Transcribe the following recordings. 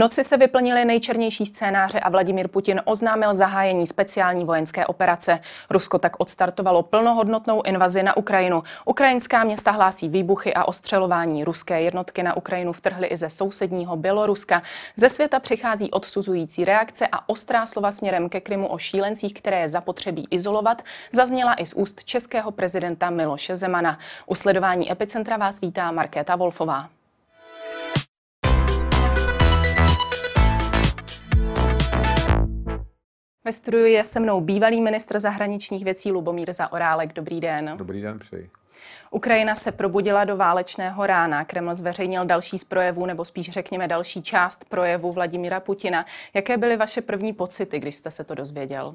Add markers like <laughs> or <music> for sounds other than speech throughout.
noci se vyplnily nejčernější scénáře a Vladimír Putin oznámil zahájení speciální vojenské operace. Rusko tak odstartovalo plnohodnotnou invazi na Ukrajinu. Ukrajinská města hlásí výbuchy a ostřelování. Ruské jednotky na Ukrajinu vtrhly i ze sousedního Běloruska. Ze světa přichází odsuzující reakce a ostrá slova směrem ke Krymu o šílencích, které je zapotřebí izolovat, zazněla i z úst českého prezidenta Miloše Zemana. U sledování epicentra vás vítá Markéta Wolfová. Ve studiu je se mnou bývalý ministr zahraničních věcí Lubomír Zaorálek. Dobrý den. Dobrý den, přeji. Ukrajina se probudila do válečného rána. Kreml zveřejnil další z projevů, nebo spíš řekněme další část projevu Vladimíra Putina. Jaké byly vaše první pocity, když jste se to dozvěděl?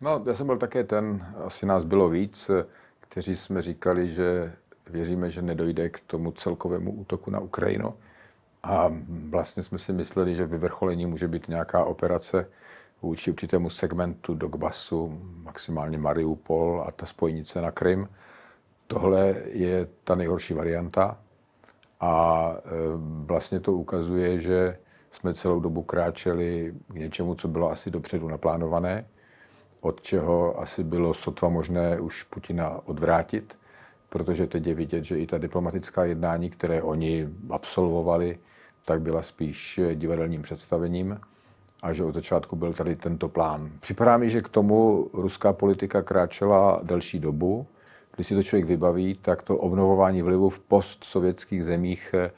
No, já jsem byl také ten, asi nás bylo víc, kteří jsme říkali, že věříme, že nedojde k tomu celkovému útoku na Ukrajinu. A vlastně jsme si mysleli, že vyvrcholení může být nějaká operace vůči určitému segmentu Donbasu, maximálně Mariupol a ta spojnice na Krym. Tohle je ta nejhorší varianta a e, vlastně to ukazuje, že jsme celou dobu kráčeli k něčemu, co bylo asi dopředu naplánované, od čeho asi bylo sotva možné už Putina odvrátit, protože teď je vidět, že i ta diplomatická jednání, které oni absolvovali, tak byla spíš divadelním představením a že od začátku byl tady tento plán. Připadá mi, že k tomu ruská politika kráčela delší dobu. Když si to člověk vybaví, tak to obnovování vlivu v postsovětských zemích eh,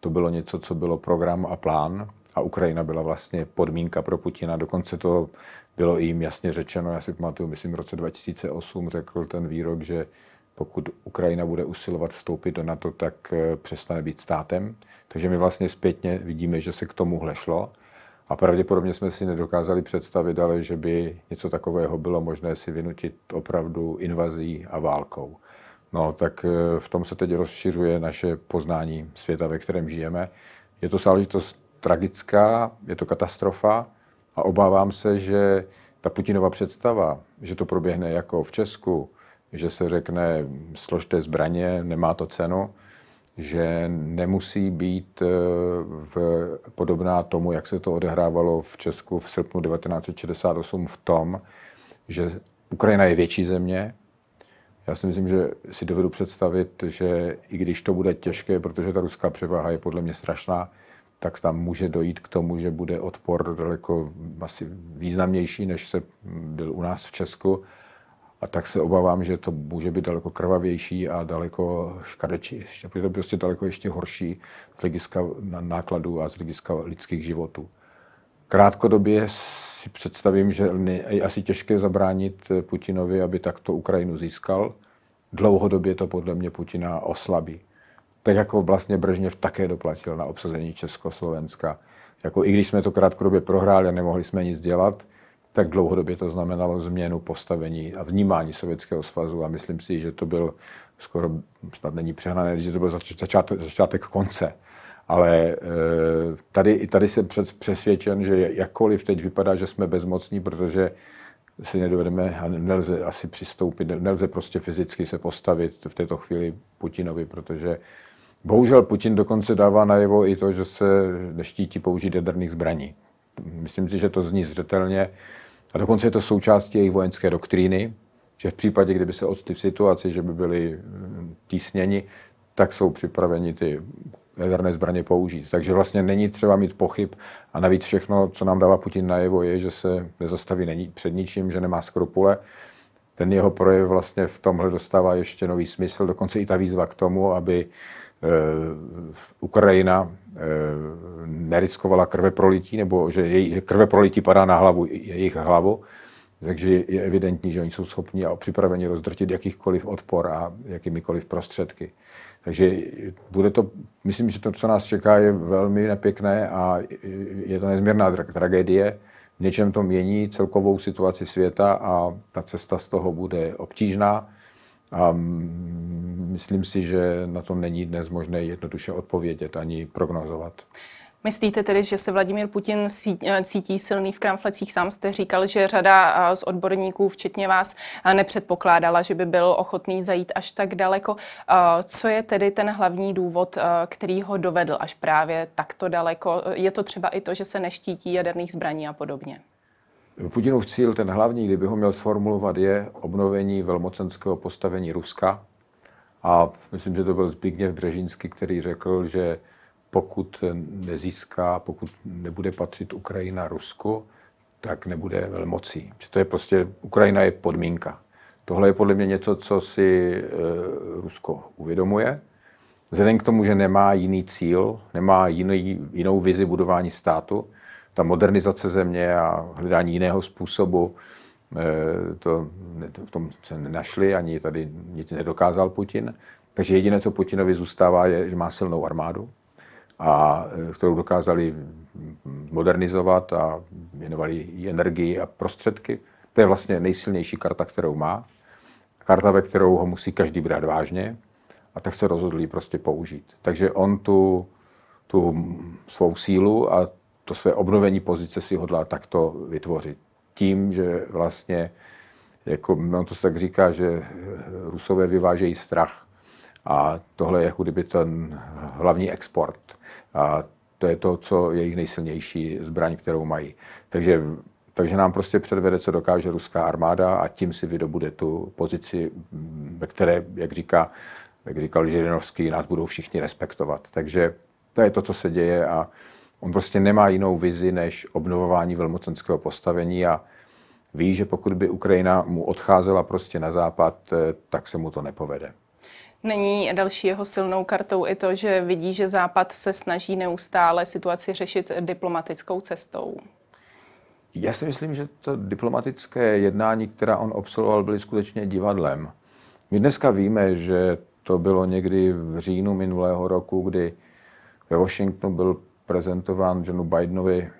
to bylo něco, co bylo program a plán a Ukrajina byla vlastně podmínka pro Putina. Dokonce to bylo jim jasně řečeno. Já si pamatuju, myslím, v roce 2008 řekl ten výrok, že pokud Ukrajina bude usilovat vstoupit do NATO, tak eh, přestane být státem. Takže my vlastně zpětně vidíme, že se k tomuhle šlo. A pravděpodobně jsme si nedokázali představit, ale že by něco takového bylo možné si vynutit opravdu invazí a válkou. No, tak eh, v tom se teď rozšiřuje naše poznání světa, ve kterém žijeme. Je to záležitost tragická, je to katastrofa a obávám se, že ta Putinova představa, že to proběhne jako v Česku, že se řekne složte zbraně, nemá to cenu, že nemusí být eh, v, podobná tomu, jak se to odehrávalo v Česku v srpnu 1968 v tom, že Ukrajina je větší země. Já si myslím, že si dovedu představit, že i když to bude těžké, protože ta ruská převaha je podle mě strašná, tak tam může dojít k tomu, že bude odpor daleko asi významnější, než se byl u nás v Česku a tak se obávám, že to může být daleko krvavější a daleko škadečí. Je to prostě daleko ještě horší z hlediska nákladů a z hlediska lidských životů. Krátkodobě si představím, že je asi těžké zabránit Putinovi, aby takto Ukrajinu získal. Dlouhodobě to podle mě Putina oslabí. Tak jako vlastně Brežněv také doplatil na obsazení Československa. Jako i když jsme to krátkodobě prohráli a nemohli jsme nic dělat, tak dlouhodobě to znamenalo změnu postavení a vnímání Sovětského svazu a myslím si, že to byl skoro, snad není přehnané, že to byl začátek, začátek konce. Ale e, tady, tady jsem přesvědčen, že jakkoliv teď vypadá, že jsme bezmocní, protože si nedovedeme a nelze asi přistoupit, nelze prostě fyzicky se postavit v této chvíli Putinovi, protože bohužel Putin dokonce dává najevo i to, že se neštítí použít jaderných zbraní. Myslím si, že to zní zřetelně. A dokonce je to součástí jejich vojenské doktríny, že v případě, kdyby se odstli v situaci, že by byli hm, tísněni, tak jsou připraveni ty jaderné zbraně použít. Takže vlastně není třeba mít pochyb a navíc všechno, co nám dává Putin najevo, je, že se nezastaví před ničím, že nemá skrupule. Ten jeho projev vlastně v tomhle dostává ještě nový smysl, dokonce i ta výzva k tomu, aby Ukrajina eh, neriskovala krve prolití, nebo že, její, že krve prolití padá na hlavu, jejich hlavu, takže je evidentní, že oni jsou schopni a připraveni rozdrtit jakýchkoliv odpor a jakýmikoliv prostředky. Takže bude to, myslím, že to, co nás čeká, je velmi nepěkné a je to nezměrná tragédie. V něčem to mění celkovou situaci světa a ta cesta z toho bude obtížná. A myslím si, že na to není dnes možné jednoduše odpovědět ani prognozovat. Myslíte tedy, že se Vladimír Putin eh, cítí silný v kramflecích? Sám jste říkal, že řada z odborníků, včetně vás, nepředpokládala, že by byl ochotný zajít až tak daleko. Co je tedy ten hlavní důvod, který ho dovedl až právě takto daleko? Je to třeba i to, že se neštítí jaderných zbraní a podobně? Putinův cíl, ten hlavní, kdyby ho měl sformulovat, je obnovení velmocenského postavení Ruska. A myslím, že to byl Zbigněv Břežínsky, který řekl, že pokud nezíská, pokud nebude patřit Ukrajina Rusku, tak nebude velmocí. Že to je prostě, Ukrajina je podmínka. Tohle je podle mě něco, co si e, Rusko uvědomuje. Vzhledem k tomu, že nemá jiný cíl, nemá jiný, jinou vizi budování státu, ta modernizace země a hledání jiného způsobu, eh, to, v tom se nenašli, ani tady nic nedokázal Putin. Takže jediné, co Putinovi zůstává, je, že má silnou armádu, a, eh, kterou dokázali modernizovat a věnovali energii a prostředky. To je vlastně nejsilnější karta, kterou má. Karta, ve kterou ho musí každý brát vážně a tak se rozhodli prostě použít. Takže on tu, tu svou sílu a to své obnovení pozice si hodlá takto vytvořit. Tím, že vlastně, jako on to tak říká, že Rusové vyvážejí strach a tohle je jako kdyby ten hlavní export. A to je to, co je jejich nejsilnější zbraň, kterou mají. Takže, takže nám prostě předvede, co dokáže ruská armáda a tím si vydobude tu pozici, ve které, jak říká, jak říkal Žirinovský, nás budou všichni respektovat. Takže to je to, co se děje a On prostě nemá jinou vizi než obnovování velmocenského postavení a ví, že pokud by Ukrajina mu odcházela prostě na západ, eh, tak se mu to nepovede. Není další jeho silnou kartou i to, že vidí, že Západ se snaží neustále situaci řešit diplomatickou cestou? Já si myslím, že to diplomatické jednání, která on absolvoval, byly skutečně divadlem. My dneska víme, že to bylo někdy v říjnu minulého roku, kdy ve Washingtonu byl prezentován Johnu Bidenovi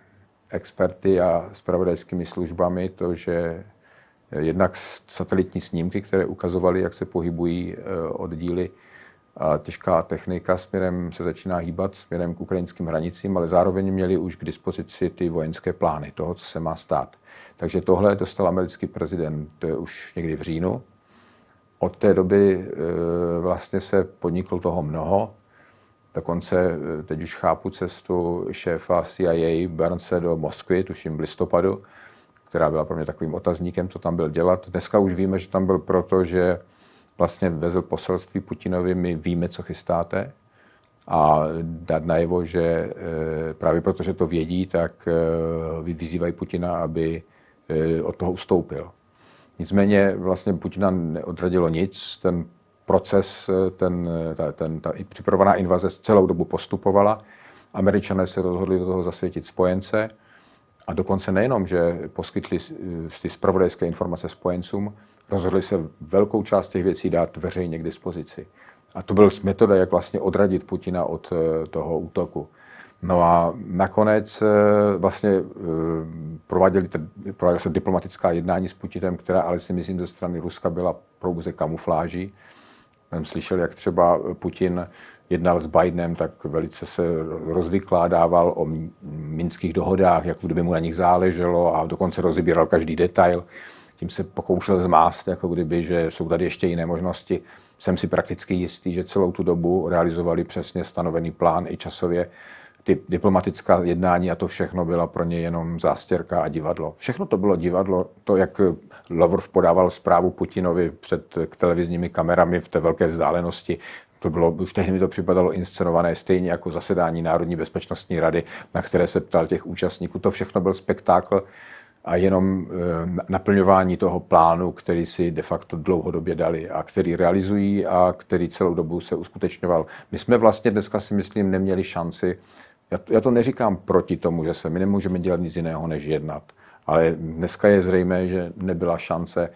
experty a spravodajskými službami to, že jednak satelitní snímky, které ukazovaly, jak se pohybují e, oddíly a těžká technika směrem se začíná hýbat směrem k ukrajinským hranicím, ale zároveň měli už k dispozici ty vojenské plány toho, co se má stát. Takže tohle dostal americký prezident už někdy v říjnu. Od té doby e, vlastně se podniklo toho mnoho. Dokonce eh, teď už chápu cestu šéfa CIA Bernse do Moskvy, tuším v listopadu, která byla pro mě takovým otazníkem, co tam byl dělat. Dneska už víme, že tam byl proto, že vlastně vezl poselství Putinovi, my víme, co chystáte, a dát najevo, že eh, právě protože to vědí, tak eh, vyzývají Putina, aby od toho ustoupil. Nicméně vlastně Putina neodradilo nic, ten proces, eh, ten, eh, ta, ten, ta připravovaná invaze celou dobu postupovala. Američané se rozhodli do toho zasvětit spojence a dokonce nejenom, že poskytli eh, ty spravodajské informace spojencům, rozhodli se velkou část těch věcí dát veřejně k dispozici. A to byl metoda, jak vlastně odradit Putina od toho útoku. No a nakonec vlastně prováděli, prováděli se diplomatická jednání s Putinem, která ale si myslím ze strany Ruska byla pouze kamufláží jsem slyšel, jak třeba Putin jednal s Bidenem, tak velice se rozvykládával o minských dohodách, jako kdyby mu na nich záleželo a dokonce rozebíral každý detail. Tím se pokoušel zmást, jako kdyby, že jsou tady ještě jiné možnosti. Jsem si prakticky jistý, že celou tu dobu realizovali přesně stanovený plán i časově ty diplomatická jednání a to všechno byla pro ně jenom zástěrka a divadlo. Všechno to bylo divadlo, to, jak Lavrov podával zprávu Putinovi před k televizními kamerami v té velké vzdálenosti, to bylo, už tehdy mi to připadalo inscenované stejně jako zasedání Národní bezpečnostní rady, na které se ptal těch účastníků. To všechno byl spektákl a jenom e, naplňování toho plánu, který si de facto dlouhodobě dali a který realizují a který celou dobu se uskutečňoval. My jsme vlastně dneska si myslím neměli šanci já to, já to neříkám proti tomu, že se my nemůžeme dělat nic jiného, než jednat. Ale dneska je zřejmé, že nebyla šance.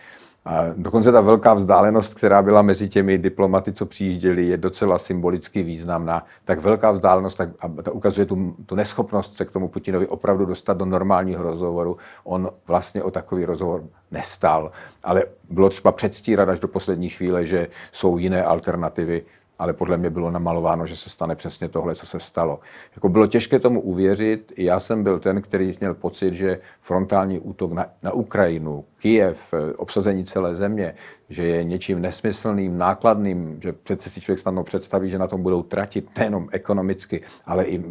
A dokonce ta velká vzdálenost, která byla mezi těmi diplomaty, co přijížděli, je docela symbolicky významná. Tak velká vzdálenost tak, a ta ukazuje tu, tu neschopnost se k tomu Putinovi opravdu dostat do normálního rozhovoru. On vlastně o takový rozhovor nestal, ale bylo třeba předstírat až do poslední chvíle, že jsou jiné alternativy ale podle mě bylo namalováno, že se stane přesně tohle, co se stalo. Jako bylo těžké tomu uvěřit. Já jsem byl ten, který měl pocit, že frontální útok na, na Ukrajinu, Kijev, eh, obsazení celé země, že je něčím nesmyslným, nákladným, že přece si člověk snadno představí, že na tom budou tratit nejenom ekonomicky, ale i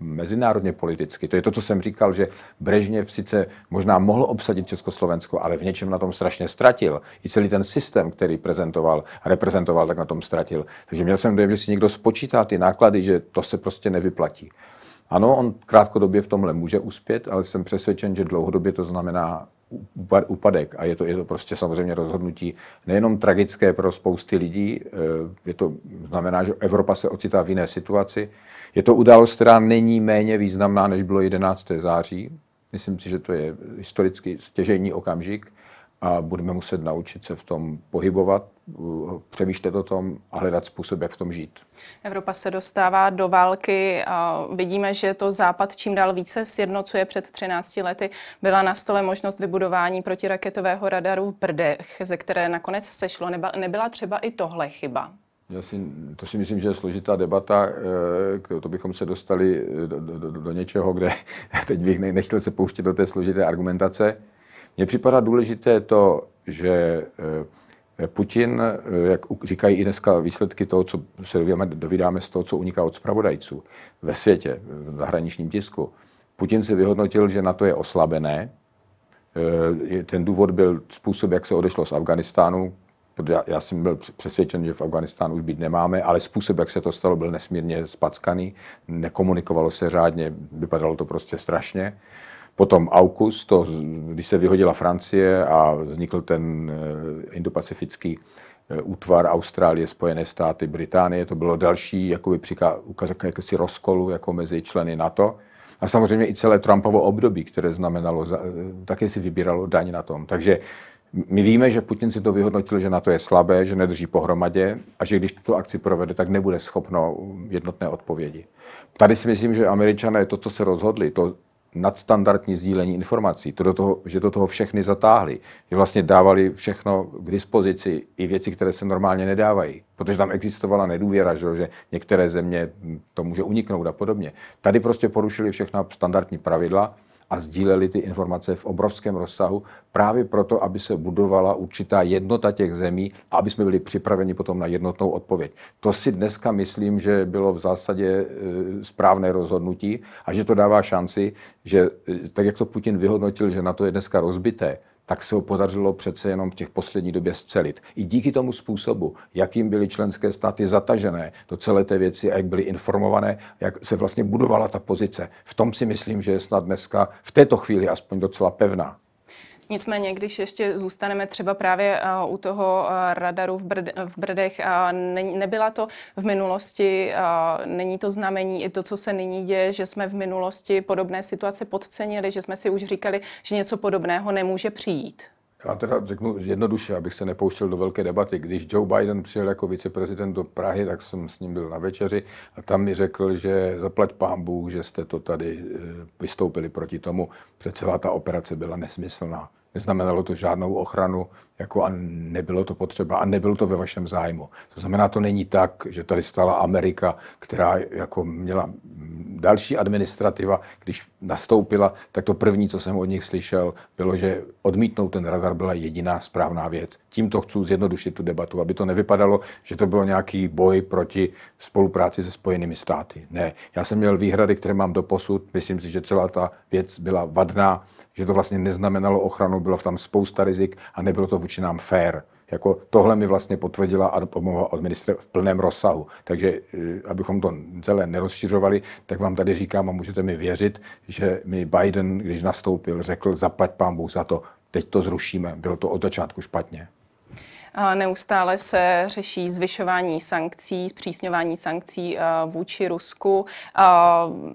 mezinárodně politicky. To je to, co jsem říkal, že Brežněv sice možná mohl obsadit Československo, ale v něčem na tom strašně ztratil. I celý ten systém, který prezentoval a reprezentoval, tak na tom ztratil. Takže měl jsem dojem, že si někdo spočítá ty náklady, že to se prostě nevyplatí. Ano, on krátkodobě v tomhle může uspět, ale jsem přesvědčen, že dlouhodobě to znamená úpadek. A je to, je to prostě samozřejmě rozhodnutí nejenom tragické pro spousty lidí, eh, je to znamená, že Evropa se ocitá v jiné situaci. Je to událost, která není méně významná, než bylo 11. září. Myslím si, že to je historicky stěžejní okamžik a budeme muset naučit se v tom pohybovat, přemýšlet o tom a hledat způsob, jak v tom žít. Evropa se dostává do války a vidíme, že to Západ čím dál více sjednocuje. Před 13 lety byla na stole možnost vybudování protiraketového radaru v Brdech, ze které nakonec sešlo. Nebyla třeba i tohle chyba? Já si, to si myslím, že je složitá debata, eh, to bychom se dostali do, do, do, do něčeho, kde <laughs> teď bych nechtěl se pouštět do té složité argumentace. Mně připadá důležité to, že eh, Putin, eh, jak říkají i dneska výsledky toho, co se dovídáme, dovídáme z toho, co uniká od zpravodajců ve světě, v zahraničním tisku, Putin si vyhodnotil, že na to je oslabené. Eh, ten důvod byl způsob, jak se odešlo z Afganistánu. Já jsem byl přesvědčen, že v Afganistánu už být nemáme, ale způsob, jak se to stalo, byl nesmírně spackaný. Nekomunikovalo se řádně, vypadalo to prostě strašně. Potom AUKUS, to, když se vyhodila Francie a vznikl ten eh, indopacifický eh, útvar Austrálie, Spojené státy, Británie, to bylo další jakoby ukázka jakési rozkolu jako mezi členy NATO. A samozřejmě i celé Trumpovo období, které znamenalo, eh, také si vybíralo daň na tom. Takže my víme, že Putin si to vyhodnotil, že na to je slabé, že nedrží pohromadě a že když tuto akci provede, tak nebude schopno jednotné odpovědi. Tady si myslím, že američané to, co se rozhodli, to nadstandardní sdílení informací, to do toho, že do toho všechny zatáhli, že vlastně dávali všechno k dispozici, i věci, které se normálně nedávají, protože tam existovala nedůvěra, že, některé země to může uniknout a podobně. Tady prostě porušili všechna standardní pravidla a sdíleli ty informace v obrovském rozsahu právě proto, aby se budovala určitá jednota těch zemí a aby jsme byli připraveni potom na jednotnou odpověď. To si dneska myslím, že bylo v zásadě e, správné rozhodnutí a že to dává šanci, že e, tak, jak to Putin vyhodnotil, že na to je dneska rozbité, tak se ho podařilo přece jenom v těch poslední době scelit. I díky tomu způsobu, jakým byly členské státy zatažené do celé té věci a jak byly informované, jak se vlastně budovala ta pozice. V tom si myslím, že je snad dneska v této chvíli aspoň docela pevná. Nicméně, když ještě zůstaneme třeba právě uh, u toho uh, radaru v, Brd, v Brdech, ne, nebyla to v minulosti, není to znamení i to, co se nyní děje, že jsme v minulosti podobné situace podcenili, že jsme si už říkali, že něco podobného nemůže přijít? Já teda řeknu jednoduše, abych se nepouštěl do velké debaty. Když Joe Biden přijel jako viceprezident do Prahy, tak jsem s ním byl na večeři a tam mi řekl, že zaplať pán Bůh, že jste to tady eh, vystoupili proti tomu, protože celá ta operace byla nesmyslná. Neznamenalo to žádnou ochranu, jako a nebylo to potřeba a nebylo to ve vašem zájmu. To znamená, to není tak, že tady stala Amerika, která jako měla další administrativa, když nastoupila, tak to první, co jsem od nich slyšel, bylo, že odmítnout ten radar byla jediná správná věc. Tímto chci zjednodušit tu debatu, aby to nevypadalo, že to bylo nějaký boj proti spolupráci se Spojenými státy. Ne, já jsem měl výhrady, které mám do posud. Myslím si, že celá ta věc byla vadná, že to vlastně neznamenalo ochranu, bylo tam spousta rizik a nebylo to vůči nám fair. Jako tohle mi vlastně potvrdila a pomohla od ministra v plném rozsahu. Takže eh, abychom to celé nerozšiřovali, tak vám tady říkám a můžete mi věřit, že mi Biden, když nastoupil, řekl zaplať pán Bůh za to, teď to zrušíme. Bylo to od začátku špatně. Neustále se řeší zvyšování sankcí, zpřísňování sankcí eh, vůči Rusku.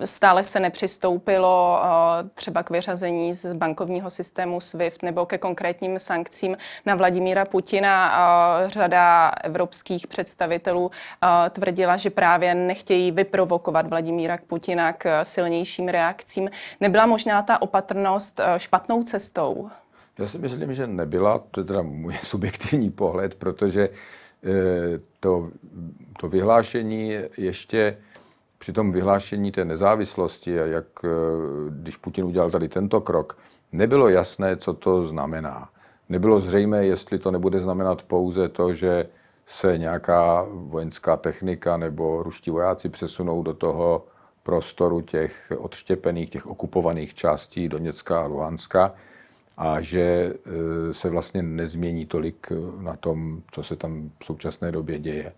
Stále se nepřistoupilo eh, třeba k vyřazení z bankovního systému SWIFT nebo ke konkrétním sankcím na Vladimíra Putina. Řada evropských představitelů eh, tvrdila, že právě nechtějí vyprovokovat Vladimíra Putina k silnějším reakcím. Nebyla možná ta opatrnost špatnou cestou? Já si myslím, že nebyla, to je teda můj <laughs> subjektivní pohled, protože to, to vyhlášení ještě při tom vyhlášení té nezávislosti a jak když Putin udělal tady tento krok, nebylo jasné, co to znamená. Nebylo zřejmé, jestli to nebude znamenat pouze to, že se nějaká vojenská technika nebo ruští vojáci přesunou do toho prostoru těch odštěpených, těch okupovaných částí Doněcka a Luhanska a že e, se vlastně nezmění tolik na tom, co se tam v současné době děje. E,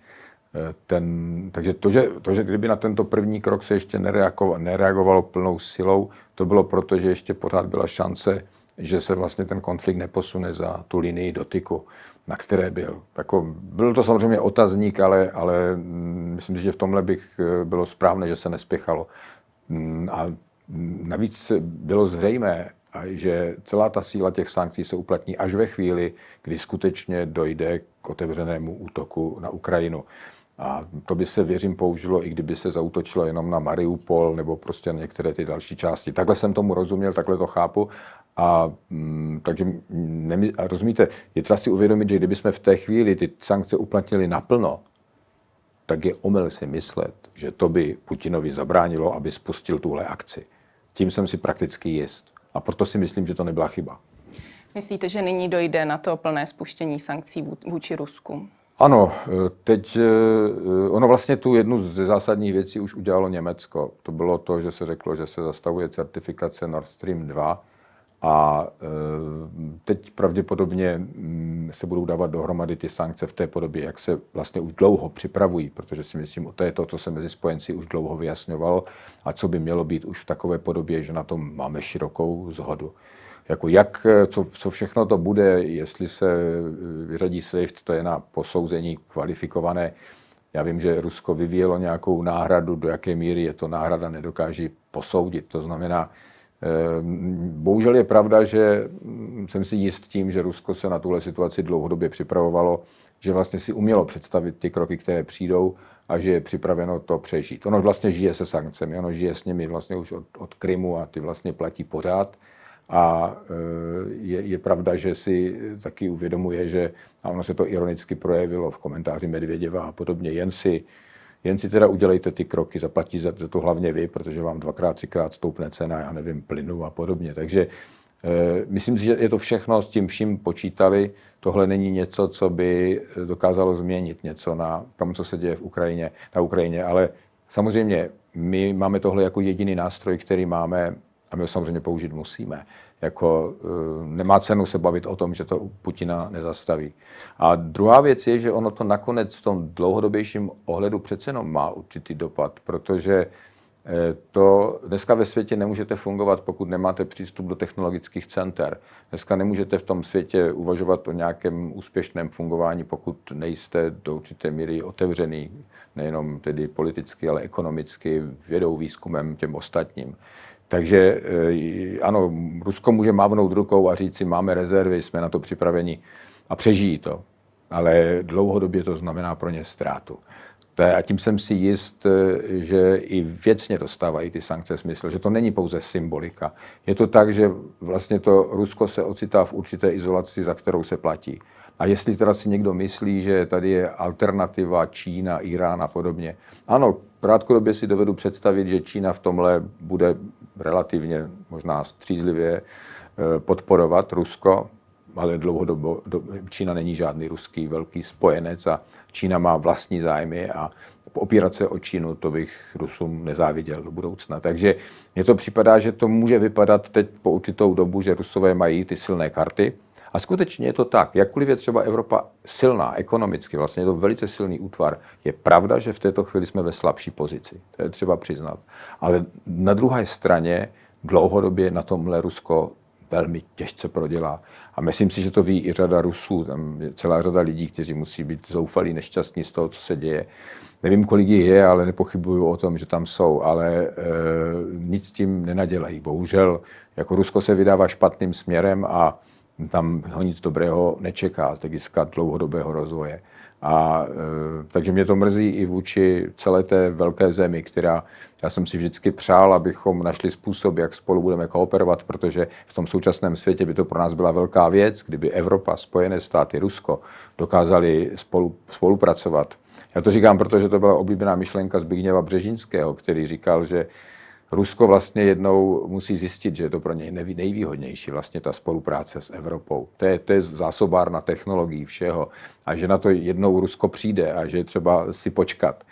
ten, takže to že, to, že kdyby na tento první krok se ještě nereagovalo, nereagovalo plnou silou, to bylo proto, že ještě pořád byla šance že se vlastně ten konflikt neposune za tu linii dotyku, na které byl. Jako, byl to samozřejmě otazník, ale, ale mm, myslím si, že v tomhle bych eh, bylo správné, že se nespěchalo. Mm, a navíc bylo zřejmé, že celá ta síla těch sankcí se uplatní až ve chvíli, kdy skutečně dojde k otevřenému útoku na Ukrajinu. A to by se, věřím, použilo, i kdyby se zautočilo jenom na Mariupol nebo prostě na některé ty další části. Takhle jsem tomu rozuměl, takhle to chápu. A mm, takže nemysl, a rozumíte, je třeba si uvědomit, že kdybychom v té chvíli ty sankce uplatnili naplno, tak je omyl si myslet, že to by Putinovi zabránilo, aby spustil tuhle akci. Tím jsem si prakticky jist. A proto si myslím, že to nebyla chyba. Myslíte, že nyní dojde na to plné spuštění sankcí vůči Rusku? Ano, teď ono vlastně tu jednu ze zásadních věcí už udělalo Německo. To bylo to, že se řeklo, že se zastavuje certifikace Nord Stream 2 a e, teď pravděpodobně mm, se budou dávat dohromady ty sankce v té podobě, jak se vlastně už dlouho připravují, protože si myslím, to je to, co se mezi spojenci už dlouho vyjasňovalo a co by mělo být už v takové podobě, že na tom máme širokou zhodu. Jako jak, co, co všechno to bude, jestli se vyřadí SWIFT, to je na posouzení kvalifikované. Já vím, že Rusko vyvíjelo nějakou náhradu, do jaké míry je to náhrada, nedokáží posoudit. To znamená, bohužel je pravda, že jsem si jist tím, že Rusko se na tuhle situaci dlouhodobě připravovalo, že vlastně si umělo představit ty kroky, které přijdou a že je připraveno to přežít. Ono vlastně žije se sankcemi, ono žije s nimi vlastně už od, od Krymu a ty vlastně platí pořád. A eh, je, je pravda, že si taky uvědomuje, že, a ono se to ironicky projevilo v komentáři Medvěděva a podobně, jen si jen si teda udělejte ty kroky, zaplatí za to hlavně vy, protože vám dvakrát, třikrát stoupne cena, já nevím, plynu a podobně. Takže e, myslím si, že je to všechno, s tím vším počítali. Tohle není něco, co by dokázalo změnit něco na tom, co se děje v Ukrajině, na Ukrajině, ale samozřejmě my máme tohle jako jediný nástroj, který máme a my ho samozřejmě použít musíme jako eh, nemá cenu se bavit o tom, že to Putina nezastaví. A druhá věc je, že ono to nakonec v tom dlouhodobějším ohledu přece jenom má určitý dopad, protože eh, to dneska ve světě nemůžete fungovat, pokud nemáte přístup do technologických center. Dneska nemůžete v tom světě uvažovat o nějakém úspěšném fungování, pokud nejste do určité míry otevřený, nejenom tedy politicky, ale ekonomicky, vědou, výzkumem těm ostatním. Takže eh, ano, Rusko může mávnout rukou a říct si, máme rezervy, jsme na to připraveni a přežijí to. Ale dlouhodobě to znamená pro ně ztrátu. A tím jsem si jist, eh, že i věcně dostávají ty sankce smysl, že to není pouze symbolika. Je to tak, že vlastně to Rusko se ocitá v určité izolaci, za kterou se platí. A jestli teda si někdo myslí, že tady je alternativa Čína, Irán a podobně. Ano, krátkodobě si dovedu představit, že Čína v tomhle bude relativně možná střízlivě eh, podporovat Rusko, ale dlouhodobo Čína není žádný ruský velký spojenec a Čína má vlastní zájmy a opírat se o Čínu, to bych Rusům nezáviděl do budoucna. Takže mně to připadá, že to může vypadat teď po určitou dobu, že Rusové mají ty silné karty, a skutečně je to tak. Jakkoliv je třeba Evropa silná ekonomicky, vlastně je to velice silný útvar, je pravda, že v této chvíli jsme ve slabší pozici. To je třeba přiznat. Ale na druhé straně dlouhodobě na tomhle Rusko velmi těžce prodělá. A myslím si, že to ví i řada Rusů. Tam je celá řada lidí, kteří musí být zoufalí, nešťastní z toho, co se děje. Nevím, kolik jich je, ale nepochybuju o tom, že tam jsou, ale e, nic s tím nenadělají. Bohužel, jako Rusko se vydává špatným směrem a tam ho nic dobrého nečeká z hlediska dlouhodobého rozvoje. A e, takže mě to mrzí i vůči celé té velké zemi, která, já jsem si vždycky přál, abychom našli způsob, jak spolu budeme kooperovat, protože v tom současném světě by to pro nás byla velká věc, kdyby Evropa, Spojené státy, Rusko dokázali spolu, spolupracovat. Já to říkám, protože to byla oblíbená myšlenka Zbigněva Břežinského, který říkal, že Rusko vlastně jednou musí zjistit, že je to pro něj nejvýhodnější vlastně ta spolupráce s Evropou. To je, to je zásobárna technologií všeho a že na to jednou Rusko přijde a že je třeba si počkat.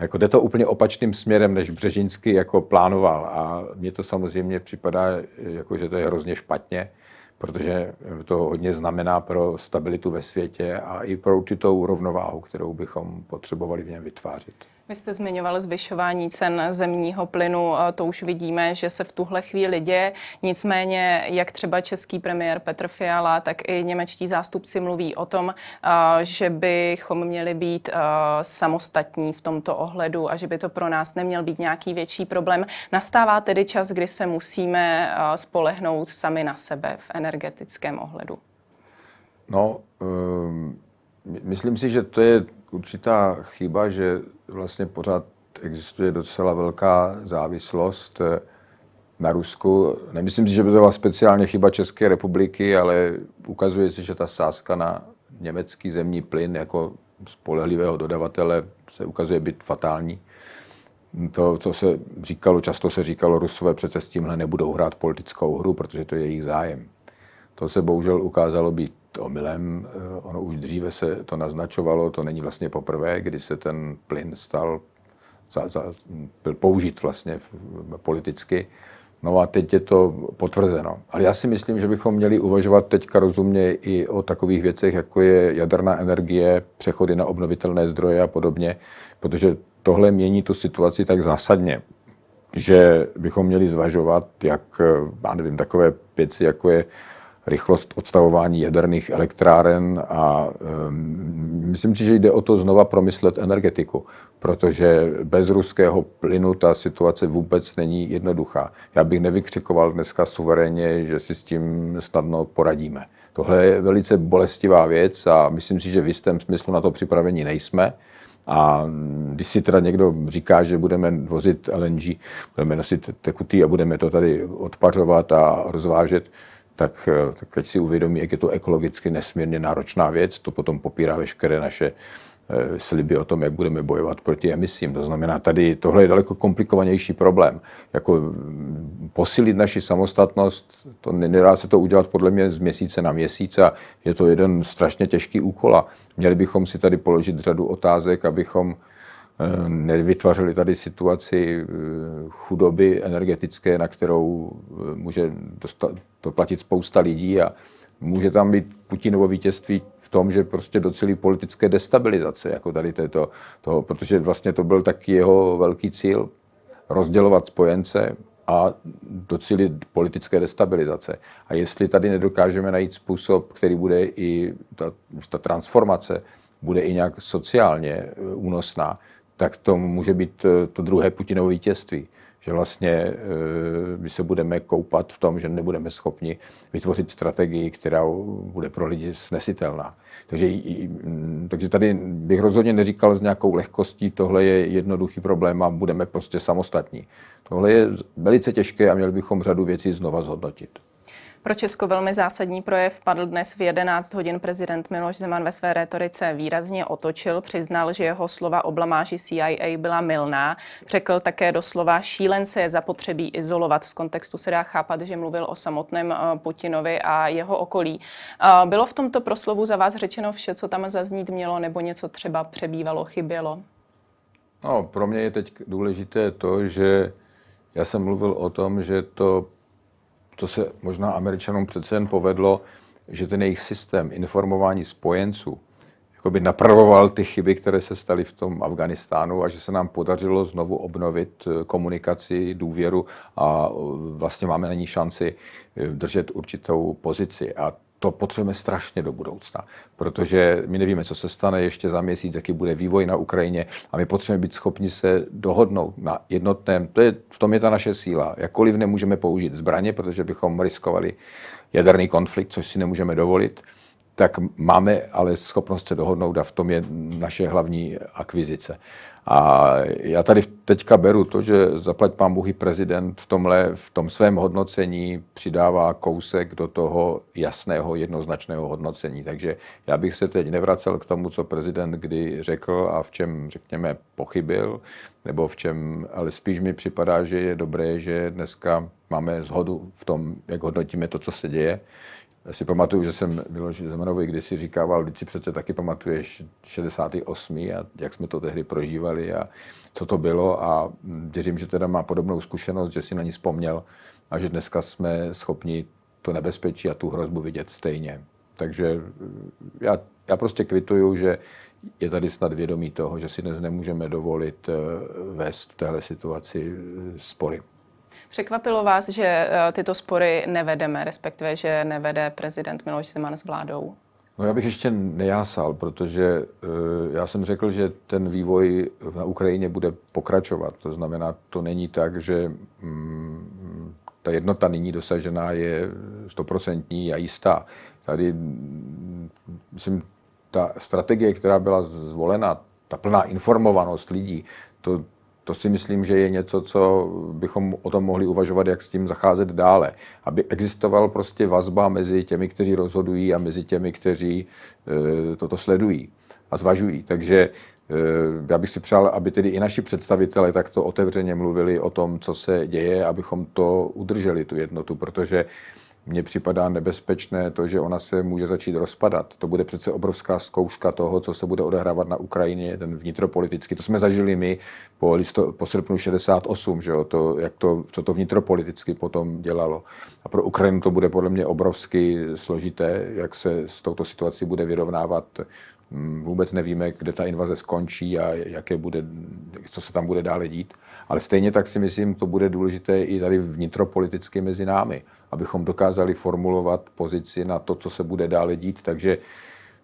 Jako jde to úplně opačným směrem, než Břežinsky jako plánoval a mně to samozřejmě připadá, jako, že to je hrozně špatně, protože to hodně znamená pro stabilitu ve světě a i pro určitou rovnováhu, kterou bychom potřebovali v něm vytvářet. Vy jste zmiňoval zvyšování cen zemního plynu, to už vidíme, že se v tuhle chvíli děje. Nicméně, jak třeba český premiér Petr Fiala, tak i němečtí zástupci mluví o tom, že bychom měli být samostatní v tomto ohledu a že by to pro nás neměl být nějaký větší problém. Nastává tedy čas, kdy se musíme spolehnout sami na sebe v energetickém ohledu. No, um, myslím si, že to je určitá chyba, že vlastně pořád existuje docela velká závislost eh, na Rusku. Nemyslím si, že by to byla speciálně chyba České republiky, ale ukazuje se, že ta sázka na německý zemní plyn jako spolehlivého dodavatele se ukazuje být fatální. To, co se říkalo, často se říkalo, Rusové přece s tímhle nebudou hrát politickou hru, protože to je jejich zájem. To se bohužel ukázalo být omylem. Eh, ono už dříve se to naznačovalo, to není vlastně poprvé, kdy se ten plyn stal, za, za, byl použit vlastně politicky. No a teď je to potvrzeno. Ale já si myslím, že bychom měli uvažovat teďka rozumně i o takových věcech, jako je jaderná energie, přechody na obnovitelné zdroje a podobně, protože tohle mění tu situaci tak zásadně, že bychom měli zvažovat, jak, eh, já nevím, takové věci, jako je rychlost odstavování jaderných elektráren a um, myslím si, že jde o to znova promyslet energetiku, protože bez ruského plynu ta situace vůbec není jednoduchá. Já bych nevykřikoval dneska suverénně, že si s tím snadno poradíme. Tohle je velice bolestivá věc a myslím si, že v jistém smyslu na to připraveni nejsme. A když si teda někdo říká, že budeme vozit LNG, budeme nosit tekutý a budeme to tady odpařovat a rozvážet, tak, eh, tak ať si uvědomí, jak je to ekologicky nesmírně náročná věc. To potom popírá veškeré naše eh, sliby o tom, jak budeme bojovat proti emisím. To znamená, tady tohle je daleko komplikovanější problém. Jako mm, posílit naši samostatnost, to nedá se to udělat podle mě z měsíce na měsíc a je to jeden strašně těžký úkol. A měli bychom si tady položit řadu otázek, abychom nevytvořili tady situaci eh, chudoby energetické, na kterou eh, může dostat, to platit spousta lidí a může tam být Putinovo vítězství v tom, že prostě docelí politické destabilizace, jako tady této, toho, protože vlastně to byl taky jeho velký cíl, rozdělovat spojence a docílit politické destabilizace. A jestli tady nedokážeme najít způsob, který bude i ta, ta transformace, bude i nějak sociálně únosná, tak to může být eh, to druhé Putinovo vítězství. Že vlastně eh, my se budeme koupat v tom, že nebudeme schopni vytvořit strategii, která bude pro lidi snesitelná. Takže, mm, takže tady bych rozhodně neříkal s nějakou lehkostí, tohle je jednoduchý problém a budeme prostě samostatní. Tohle je velice těžké a měli bychom řadu věcí znova zhodnotit. Pro Česko velmi zásadní projev padl dnes v 11 hodin. Prezident Miloš Zeman ve své retorice výrazně otočil, přiznal, že jeho slova o blamáži CIA byla milná. Řekl také doslova, šílence je zapotřebí izolovat. V kontextu se dá chápat, že mluvil o samotném eh, Putinovi a jeho okolí. Eh, bylo v tomto proslovu za vás řečeno vše, co tam zaznít mělo, nebo něco třeba přebývalo, chybělo? No, pro mě je teď důležité to, že já jsem mluvil o tom, že to to se možná Američanům přece jen povedlo, že ten jejich systém informování spojenců by napravoval ty chyby, které se staly v tom Afganistánu a že se nám podařilo znovu obnovit eh, komunikaci, důvěru a eh, vlastně máme na ní šanci eh, držet určitou pozici. A to potřebujeme strašně do budoucna, protože my nevíme, co se stane ještě za měsíc, jaký bude vývoj na Ukrajině a my potřebujeme být schopni se dohodnout na jednotném, to je, v tom je ta naše síla. Jakkoliv nemůžeme použít zbraně, protože bychom riskovali jaderný konflikt, což si nemůžeme dovolit, tak máme ale schopnost se dohodnout a v tom je naše hlavní akvizice. A já tady teďka beru to, že zaplať pán Bůh prezident v tomhle, v tom svém hodnocení přidává kousek do toho jasného, jednoznačného hodnocení. Takže já bych se teď nevracel k tomu, co prezident kdy řekl a v čem, řekněme, pochybil, nebo v čem, ale spíš mi připadá, že je dobré, že dneska máme zhodu v tom, jak hodnotíme to, co se děje, si pamatuju, že jsem Miloši Zemanovi kdysi říkával, když si přece taky pamatuješ 68. a jak jsme to tehdy prožívali a co to bylo a věřím, že teda má podobnou zkušenost, že si na ní vzpomněl a že dneska jsme schopni to nebezpečí a tu hrozbu vidět stejně. Takže já, já prostě kvituju, že je tady snad vědomí toho, že si dnes nemůžeme dovolit eh, vést v téhle situaci eh, spory. Překvapilo vás, že eh, tyto spory nevedeme, respektive, že nevede prezident Miloš Zeman s vládou? No já bych ještě nejásal, protože uh, já jsem řekl, že ten vývoj na Ukrajině bude pokračovat. To znamená, to není tak, že um, ta jednota nyní dosažená je stoprocentní a jistá. Tady, myslím, ta strategie, která byla zvolena, ta plná informovanost lidí, to, to si myslím, že je něco, co bychom o tom mohli uvažovat, jak s tím zacházet dále. Aby existoval prostě vazba mezi těmi, kteří rozhodují a mezi těmi, kteří e, toto sledují a zvažují. Takže e, já bych si přál, aby tedy i naši představitelé takto otevřeně mluvili o tom, co se děje, abychom to udrželi, tu jednotu, protože mně připadá nebezpečné to, že ona se může začít rozpadat. To bude přece obrovská zkouška toho, co se bude odehrávat na Ukrajině, ten vnitropolitický. To jsme zažili my po, listo, po srpnu 68, že jo, to, jak to, co to vnitropoliticky potom dělalo. A pro Ukrajinu to bude podle mě obrovsky složité, jak se s touto situací bude vyrovnávat vůbec nevíme, kde ta invaze skončí a jaké bude, co se tam bude dále dít. Ale stejně tak si myslím, to bude důležité i tady vnitropoliticky mezi námi, abychom dokázali formulovat pozici na to, co se bude dále dít. Takže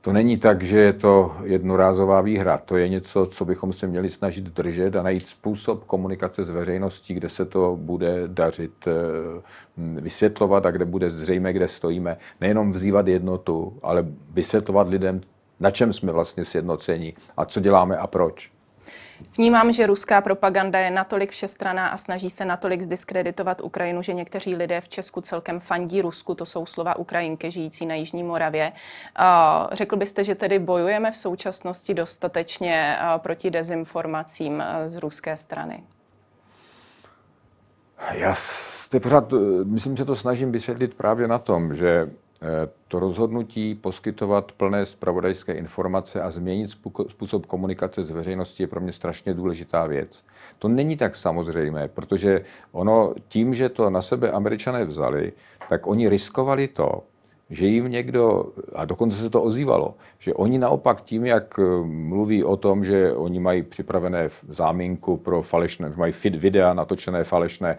to není tak, že je to jednorázová výhra. To je něco, co bychom se měli snažit držet a najít způsob komunikace s veřejností, kde se to bude dařit eh, vysvětlovat a kde bude zřejmé, kde stojíme. Nejenom vzývat jednotu, ale vysvětlovat lidem, na čem jsme vlastně sjednoceni a co děláme a proč. Vnímám, že ruská propaganda je natolik všestraná a snaží se natolik zdiskreditovat Ukrajinu, že někteří lidé v Česku celkem fandí Rusku. To jsou slova Ukrajinky žijící na Jižní Moravě. Řekl byste, že tedy bojujeme v současnosti dostatečně proti dezinformacím z ruské strany? Já se pořád, myslím, že to snažím vysvětlit právě na tom, že to rozhodnutí poskytovat plné spravodajské informace a změnit způsob komunikace s veřejností je pro mě strašně důležitá věc. To není tak samozřejmé, protože ono tím, že to na sebe američané vzali, tak oni riskovali to, že jim někdo, a dokonce se to ozývalo, že oni naopak tím, jak eh, mluví o tom, že oni mají připravené záminku pro falešné, mají videa natočené falešné,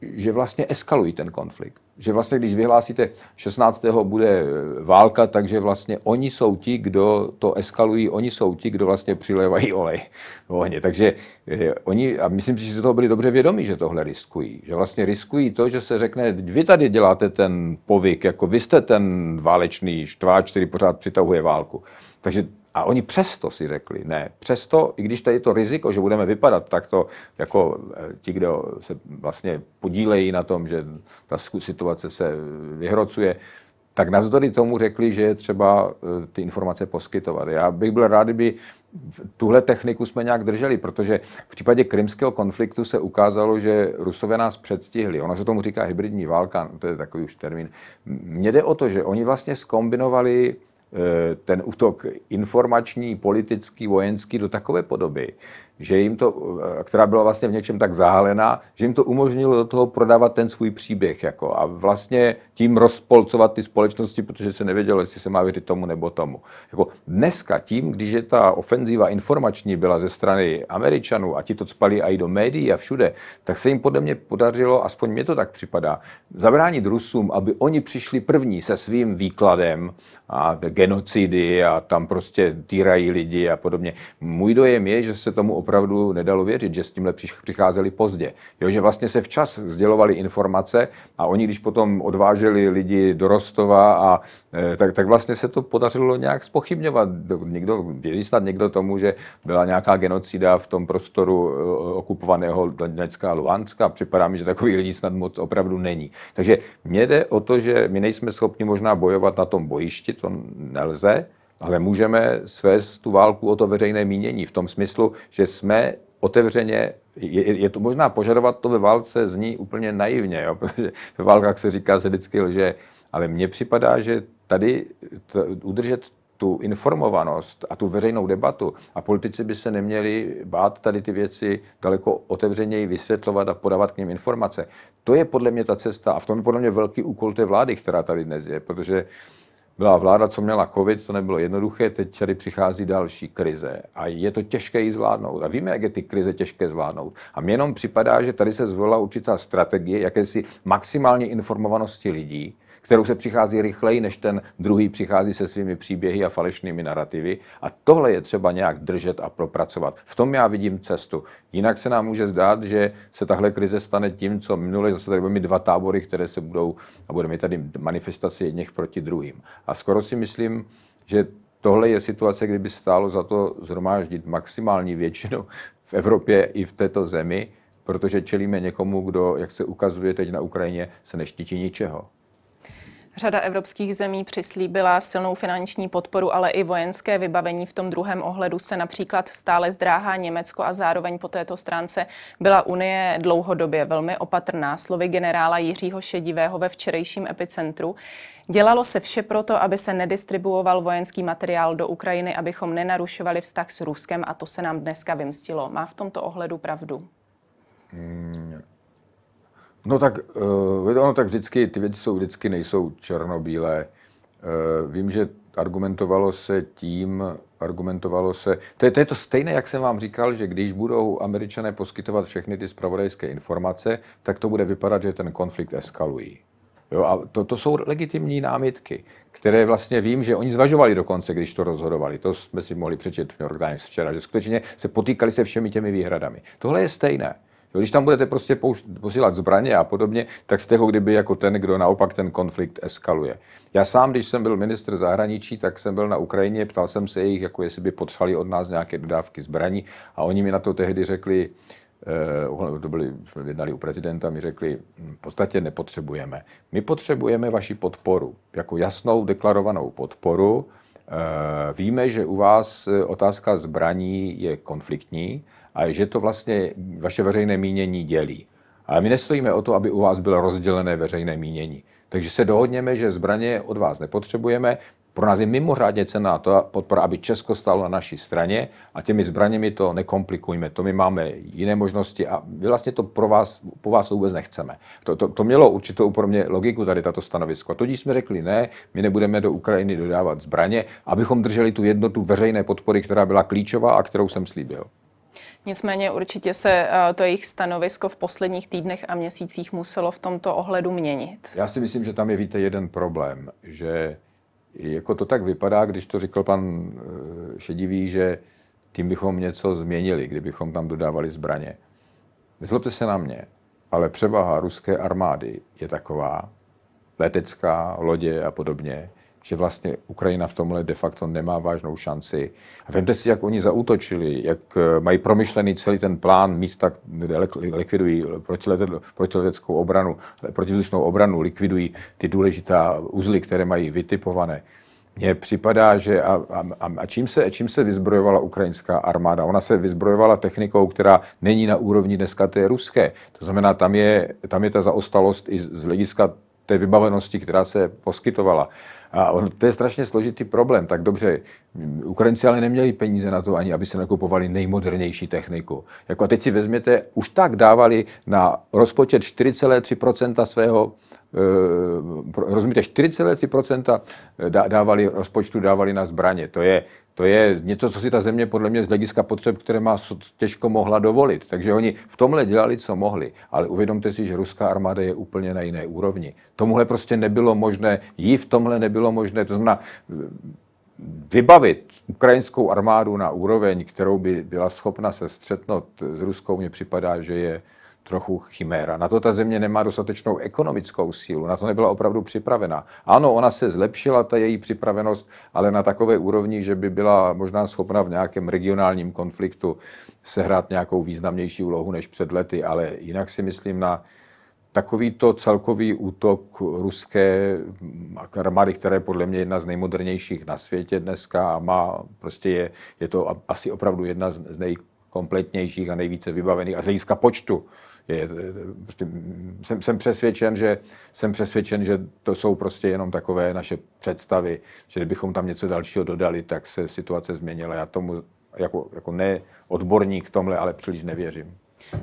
že vlastně eskalují ten konflikt. Že vlastně, když vyhlásíte 16. bude válka, takže vlastně oni jsou ti, kdo to eskalují, oni jsou ti, kdo vlastně přilévají olej v ohně. Takže eh, oni, a myslím si, že se toho byli dobře vědomí, že tohle riskují. Že vlastně riskují to, že se řekne, vy tady děláte ten povyk, jako vy jste ten válečný štváč, který pořád přitahuje válku. Takže a oni přesto si řekli, ne, přesto, i když tady je to riziko, že budeme vypadat takto jako eh, ti, kdo se vlastně podílejí na tom, že ta situace se vyhrocuje, tak navzdory tomu řekli, že je třeba eh, ty informace poskytovat. Já bych byl rád, kdyby tuhle techniku jsme nějak drželi, protože v případě krymského konfliktu se ukázalo, že Rusové nás předstihli. Ono se tomu říká hybridní válka, to je takový už termín. Mně jde o to, že oni vlastně skombinovali ten útok informační, politický, vojenský do takové podoby, že jim to, eh, která byla vlastně v něčem tak zahalená, že jim to umožnilo do toho prodávat ten svůj příběh jako a vlastně tím rozpolcovat ty společnosti, protože se nevědělo, jestli se má věřit tomu nebo tomu. Jako dneska tím, když je ta ofenzíva informační byla ze strany Američanů a ti to spali i do médií a všude, tak se jim podle mě podařilo, aspoň mě to tak připadá, zabránit Rusům, aby oni přišli první se svým výkladem a genocidy a tam prostě týrají lidi a podobně. Můj dojem je, že se tomu opravdu nedalo věřit, že s tímhle přicházeli pozdě. Jo, že vlastně se včas sdělovali informace a oni, když potom odváželi lidi do Rostova, a, e, tak, tak vlastně se to podařilo nějak spochybňovat. Někdo, věří snad někdo tomu, že byla nějaká genocida v tom prostoru e, okupovaného Donecka a Luhanska. Připadá mi, že takových lidí snad moc opravdu není. Takže mně jde o to, že my nejsme schopni možná bojovat na tom bojišti, to nelze, ale můžeme svést tu válku o to veřejné mínění v tom smyslu, že jsme otevřeně, je, je to možná požadovat to ve válce zní úplně naivně, jo, <laughs> protože ve válkách se říká se vždycky lže, ale mně připadá, že tady t, udržet tu informovanost a tu veřejnou debatu a politici by se neměli bát tady ty věci daleko otevřeněji vysvětlovat a podávat k ním informace. To je podle mě ta cesta a v tom je podle mě velký úkol té vlády, která tady dnes je, protože byla vláda, co měla covid, to nebylo jednoduché, teď tady přichází další krize a je to těžké ji zvládnout. A víme, jak je ty krize těžké zvládnout. A mně jenom připadá, že tady se zvolila určitá strategie jakési maximální informovanosti lidí, kterou se přichází rychleji, než ten druhý přichází se svými příběhy a falešnými narrativy. A tohle je třeba nějak držet a propracovat. V tom já vidím cestu. Jinak se nám může zdát, že se tahle krize stane tím, co minule zase tady budeme dva tábory, které se budou, a budeme tady manifestaci jedněch proti druhým. A skoro si myslím, že tohle je situace, kdyby stálo za to zhromáždit maximální většinu v Evropě i v této zemi, protože čelíme někomu, kdo, jak se ukazuje teď na Ukrajině, se neštítí ničeho. Řada evropských zemí přislíbila silnou finanční podporu, ale i vojenské vybavení. V tom druhém ohledu se například stále zdráhá Německo a zároveň po této stránce byla Unie dlouhodobě velmi opatrná. Slovy generála Jiřího Šedivého ve včerejším epicentru. Dělalo se vše proto, aby se nedistribuoval vojenský materiál do Ukrajiny, abychom nenarušovali vztah s Ruskem a to se nám dneska vymstilo. Má v tomto ohledu pravdu? Hmm. No tak, uh, ono tak vždycky, ty věci jsou vždycky nejsou černobílé. Uh, vím, že argumentovalo se tím, argumentovalo se, to je, to je to stejné, jak jsem vám říkal, že když budou američané poskytovat všechny ty spravodajské informace, tak to bude vypadat, že ten konflikt eskalují. Jo, a to, to jsou legitimní námitky, které vlastně vím, že oni zvažovali dokonce, když to rozhodovali. To jsme si mohli přečet v New York Times včera, že skutečně se potýkali se všemi těmi výhradami. Tohle je stejné. Jo, když tam budete prostě posílat zbraně a podobně, tak jste ho kdyby jako ten, kdo naopak ten konflikt eskaluje. Já sám, když jsem byl ministr zahraničí, tak jsem byl na Ukrajině, ptal jsem se jich, jako jestli by potřebovali od nás nějaké dodávky zbraní a oni mi na to tehdy řekli, eh, to byli, jsme jednali u prezidenta, mi řekli, hm, v podstatě nepotřebujeme. My potřebujeme vaši podporu, jako jasnou deklarovanou podporu. Eh, víme, že u vás otázka zbraní je konfliktní, a že to vlastně vaše veřejné mínění dělí. Ale my nestojíme o to, aby u vás bylo rozdělené veřejné mínění. Takže se dohodněme, že zbraně od vás nepotřebujeme. Pro nás je mimořádně cená to podpora, aby Česko stalo na naší straně a těmi zbraněmi to nekomplikujme. To my máme jiné možnosti a my vlastně to pro vás, po vás vůbec nechceme. To, to, to mělo určitou pro mě logiku tady tato stanovisko. A tudíž jsme řekli ne, my nebudeme do Ukrajiny dodávat zbraně, abychom drželi tu jednotu veřejné podpory, která byla klíčová a kterou jsem slíbil. Nicméně určitě se eh, to jejich stanovisko v posledních týdnech a měsících muselo v tomto ohledu měnit. Já si myslím, že tam je, víte, jeden problém, že jako to tak vypadá, když to říkal pan eh, Šedivý, že tím bychom něco změnili, kdybychom tam dodávali zbraně. Nezlobte se na mě, ale převaha ruské armády je taková, letecká, lodě a podobně, že vlastně Ukrajina v tomhle de facto nemá vážnou šanci. A vemte si, jak oni zaútočili, jak eh, mají promyšlený celý ten plán místa, kde likvidují protileteckou obranu, protivzdušnou obranu, likvidují ty důležitá uzly, které mají vytipované. Mně připadá, že a, a, a čím, se, čím se vyzbrojovala ukrajinská armáda? Ona se vyzbrojovala technikou, která není na úrovni dneska té ruské. To znamená, tam je, tam je ta zaostalost i z hlediska té vybavenosti, která se poskytovala. A on, to je strašně složitý problém. Tak dobře, Ukrajinci ale neměli peníze na to ani, aby se nakupovali nejmodernější techniku. Jako a teď si vezměte, už tak dávali na rozpočet 4,3% svého rozumíte, 4,3% dávali, rozpočtu dávali na zbraně. To je, to je něco, co si ta země podle mě z hlediska potřeb, které má těžko mohla dovolit. Takže oni v tomhle dělali, co mohli. Ale uvědomte si, že ruská armáda je úplně na jiné úrovni. Tomuhle prostě nebylo možné, jí v tomhle nebylo možné. To znamená, vybavit ukrajinskou armádu na úroveň, kterou by byla schopna se střetnout s Ruskou, mně připadá, že je trochu chiméra. Na to ta země nemá dostatečnou ekonomickou sílu, na to nebyla opravdu připravena. Ano, ona se zlepšila, ta její připravenost, ale na takové úrovni, že by byla možná schopna v nějakém regionálním konfliktu sehrát nějakou významnější úlohu než před lety, ale jinak si myslím na takovýto celkový útok ruské armády, která je podle mě jedna z nejmodernějších na světě dneska a má, prostě je, je to asi opravdu jedna z nejkompletnějších a nejvíce vybavených a z hlediska počtu je, prostě, jsem, jsem, přesvědčen, že, jsem přesvědčen, že to jsou prostě jenom takové naše představy, že kdybychom tam něco dalšího dodali, tak se situace změnila. Já tomu jako, jako ne odborník tomhle, ale příliš nevěřím.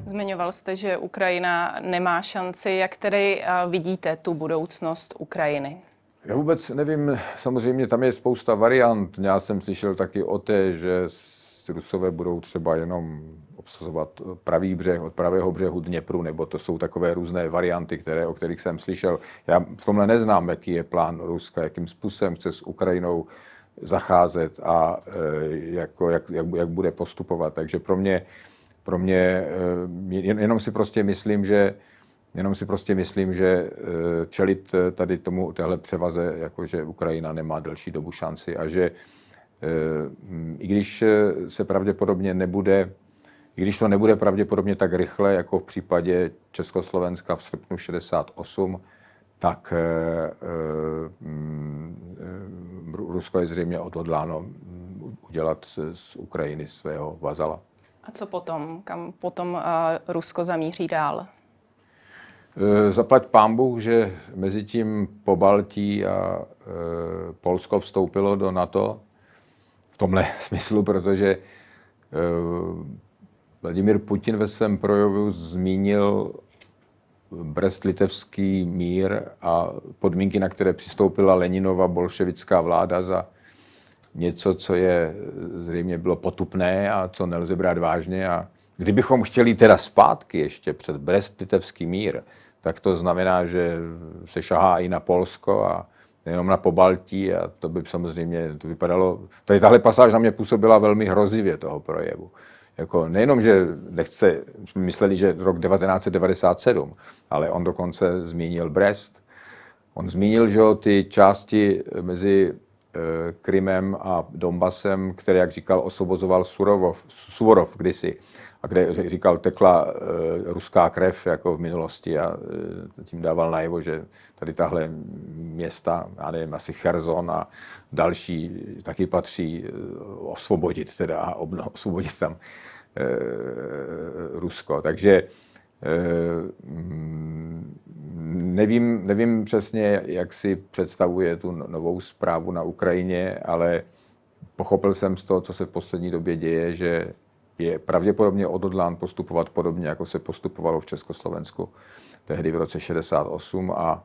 Zmiňoval jste, že Ukrajina nemá šanci. Jak tedy vidíte tu budoucnost Ukrajiny? Já vůbec nevím, samozřejmě tam je spousta variant. Já jsem slyšel taky o té, že Rusové budou třeba jenom obsazovat pravý břeh od pravého břehu Dněpru, nebo to jsou takové různé varianty, které, o kterých jsem slyšel. Já v tomhle neznám, jaký je plán Ruska, jakým způsobem chce s Ukrajinou zacházet a e, jako, jak, jak, jak bude postupovat. Takže pro mě, pro mě e, jenom si prostě myslím, že Jenom si prostě myslím, že e, čelit tady tomu téhle převaze, jako že Ukrajina nemá delší dobu šanci a že i když se pravděpodobně nebude i když to nebude pravděpodobně tak rychle, jako v případě Československa v srpnu 68, tak e, e, Rusko je zřejmě odhodláno udělat z, z Ukrajiny svého vazala. A co potom? Kam potom Rusko zamíří dál? E, zaplať pán Bůh, že mezi tím po Baltí a e, Polsko vstoupilo do NATO v tomhle <laughs> smyslu, protože e, Vladimír Putin ve svém projevu zmínil Brest-Litevský mír a podmínky, na které přistoupila Leninova bolševická vláda za něco, co je zřejmě bylo potupné a co nelze brát vážně. A kdybychom chtěli teda zpátky ještě před Brest-Litevský mír, tak to znamená, že se šahá i na Polsko a nejenom na Pobaltí a to by samozřejmě to vypadalo, tady tahle pasáž na mě působila velmi hrozivě toho projevu jako nejenom, že nechce, mysleli, že rok 1997, ale on dokonce zmínil Brest. On zmínil, že ty části mezi eh, Krymem a Donbasem, které, jak říkal, osvobozoval Surovov, Suvorov kdysi, a kde říkal, tekla e, ruská krev jako v minulosti a e, tím dával najevo, že tady tahle města, já nevím, asi Cherson a další taky patří e, osvobodit teda a osvobodit tam Rusko. Takže nevím, nevím přesně, jak si představuje tu novou zprávu na Ukrajině, ale pochopil jsem z toho, co se v poslední době děje, že je pravděpodobně odhodlán postupovat podobně, jako se postupovalo v Československu tehdy v roce 68 a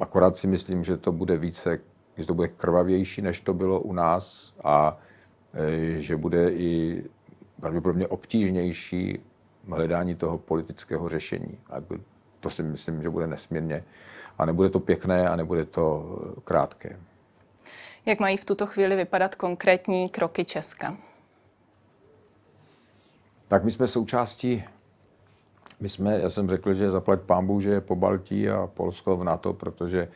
akorát si myslím, že to bude více, že to bude krvavější, než to bylo u nás a e, že bude i pravděpodobně obtížnější hledání toho politického řešení. A to si myslím, že bude nesmírně. A nebude to pěkné a nebude to krátké. Jak mají v tuto chvíli vypadat konkrétní kroky Česka? Tak my jsme součástí, my jsme, já jsem řekl, že zaplať pámbu, že je po Baltí a Polsko v NATO, protože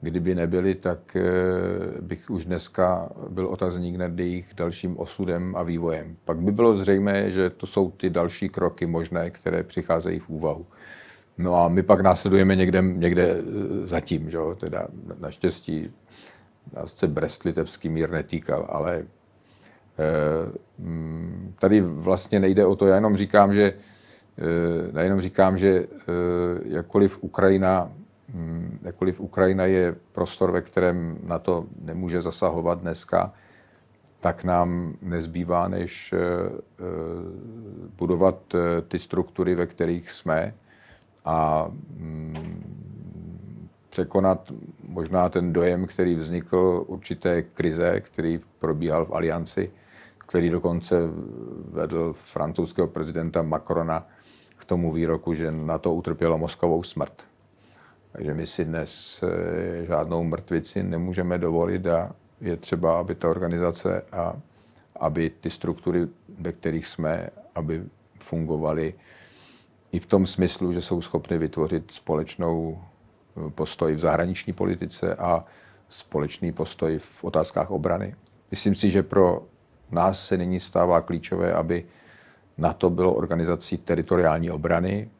kdyby nebyli, tak eh, bych už dneska byl otazník nad jejich dalším osudem a vývojem. Pak by bylo zřejmé, že to jsou ty další kroky možné, které přicházejí v úvahu. No a my pak následujeme někde, někde eh, zatím, že? teda naštěstí nás se Brest-Litevský mír netýkal, ale tady vlastně nejde o to, já jenom říkám, že, eh, já jenom říkám, že eh, jakkoliv Ukrajina, hm, jakkoliv Ukrajina je prostor, ve kterém na to nemůže zasahovat dneska, tak nám nezbývá, než budovat ty struktury, ve kterých jsme a hm, překonat možná ten dojem, který vznikl určité krize, který probíhal v alianci, který dokonce vedl francouzského prezidenta Macrona k tomu výroku, že na to utrpělo mozkovou smrt. Takže my si dnes eh, žádnou mrtvici nemůžeme dovolit a je třeba, aby ta organizace a aby ty struktury, ve kterých jsme, aby fungovaly i v tom smyslu, že jsou schopny vytvořit společnou eh, postoj v zahraniční politice a společný postoj v otázkách obrany. Myslím si, že pro nás se nyní stává klíčové, aby NATO bylo organizací teritoriální obrany.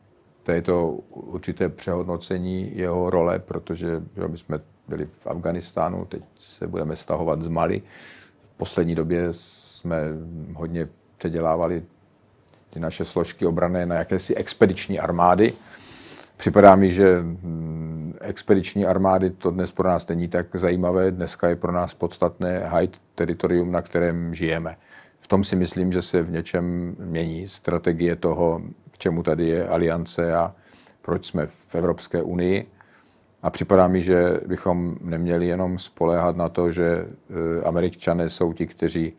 To je to určité přehodnocení jeho role, protože že my jsme byli v Afganistánu, teď se budeme stahovat z Mali. V poslední době jsme hodně předělávali ty naše složky obrané na jakési expediční armády. Připadá mi, že mm, expediční armády to dnes pro nás není tak zajímavé. Dneska je pro nás podstatné hajt teritorium, na kterém žijeme. V tom si myslím, že se v něčem mění strategie toho, k čemu tady je aliance a proč jsme v Evropské unii. A připadá mi, že bychom neměli jenom spoléhat na to, že e, američané jsou ti, kteří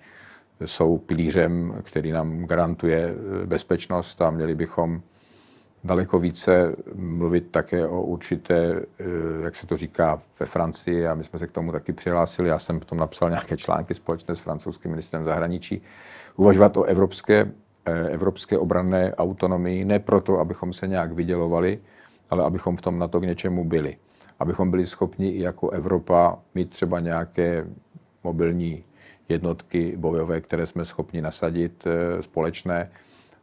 jsou pilířem, který nám garantuje e, bezpečnost a měli bychom daleko více mluvit také o určité, e, jak se to říká ve Francii, a my jsme se k tomu taky přihlásili, já jsem v tom napsal nějaké články společně s francouzským ministrem zahraničí, uvažovat o evropské, evropské obranné autonomii, ne proto, abychom se nějak vydělovali, ale abychom v tom na to k něčemu byli. Abychom byli schopni i jako Evropa mít třeba nějaké mobilní jednotky bojové, které jsme schopni nasadit eh, společné.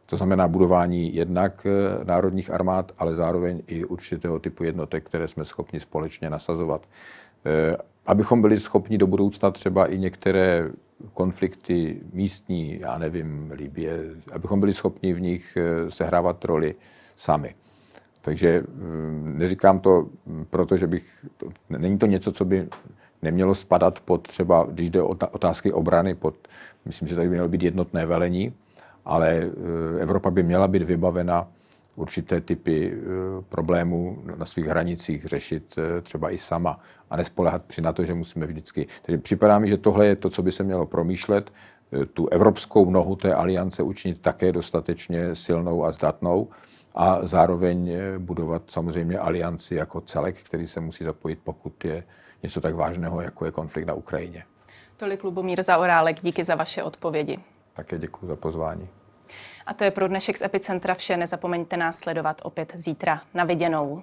To znamená budování jednak eh, národních armád, ale zároveň i určitého typu jednotek, které jsme schopni společně nasazovat. Eh, abychom byli schopni do budoucna třeba i některé konflikty místní, já nevím, Libie, abychom byli schopni v nich sehrávat roli sami. Takže neříkám to proto, že bych... To, není to něco, co by nemělo spadat pod třeba, když jde o otázky obrany, pod, myslím, že tady by mělo být jednotné velení, ale e, Evropa by měla být vybavena určité typy e, problémů na svých hranicích řešit e, třeba i sama a nespolehat při na to, že musíme vždycky. Takže připadá mi, že tohle je to, co by se mělo promýšlet, tu evropskou nohu té aliance učinit také dostatečně silnou a zdatnou a zároveň eh, budovat samozřejmě alianci jako celek, který se musí zapojit, pokud je něco tak vážného, jako je konflikt na Ukrajině. Tolik Lubomír Zaorálek, díky za vaše odpovědi. Také děkuji za pozvání. A to je pro dnešek z Epicentra vše. Nezapomeňte nás sledovat opět zítra. Na viděnou.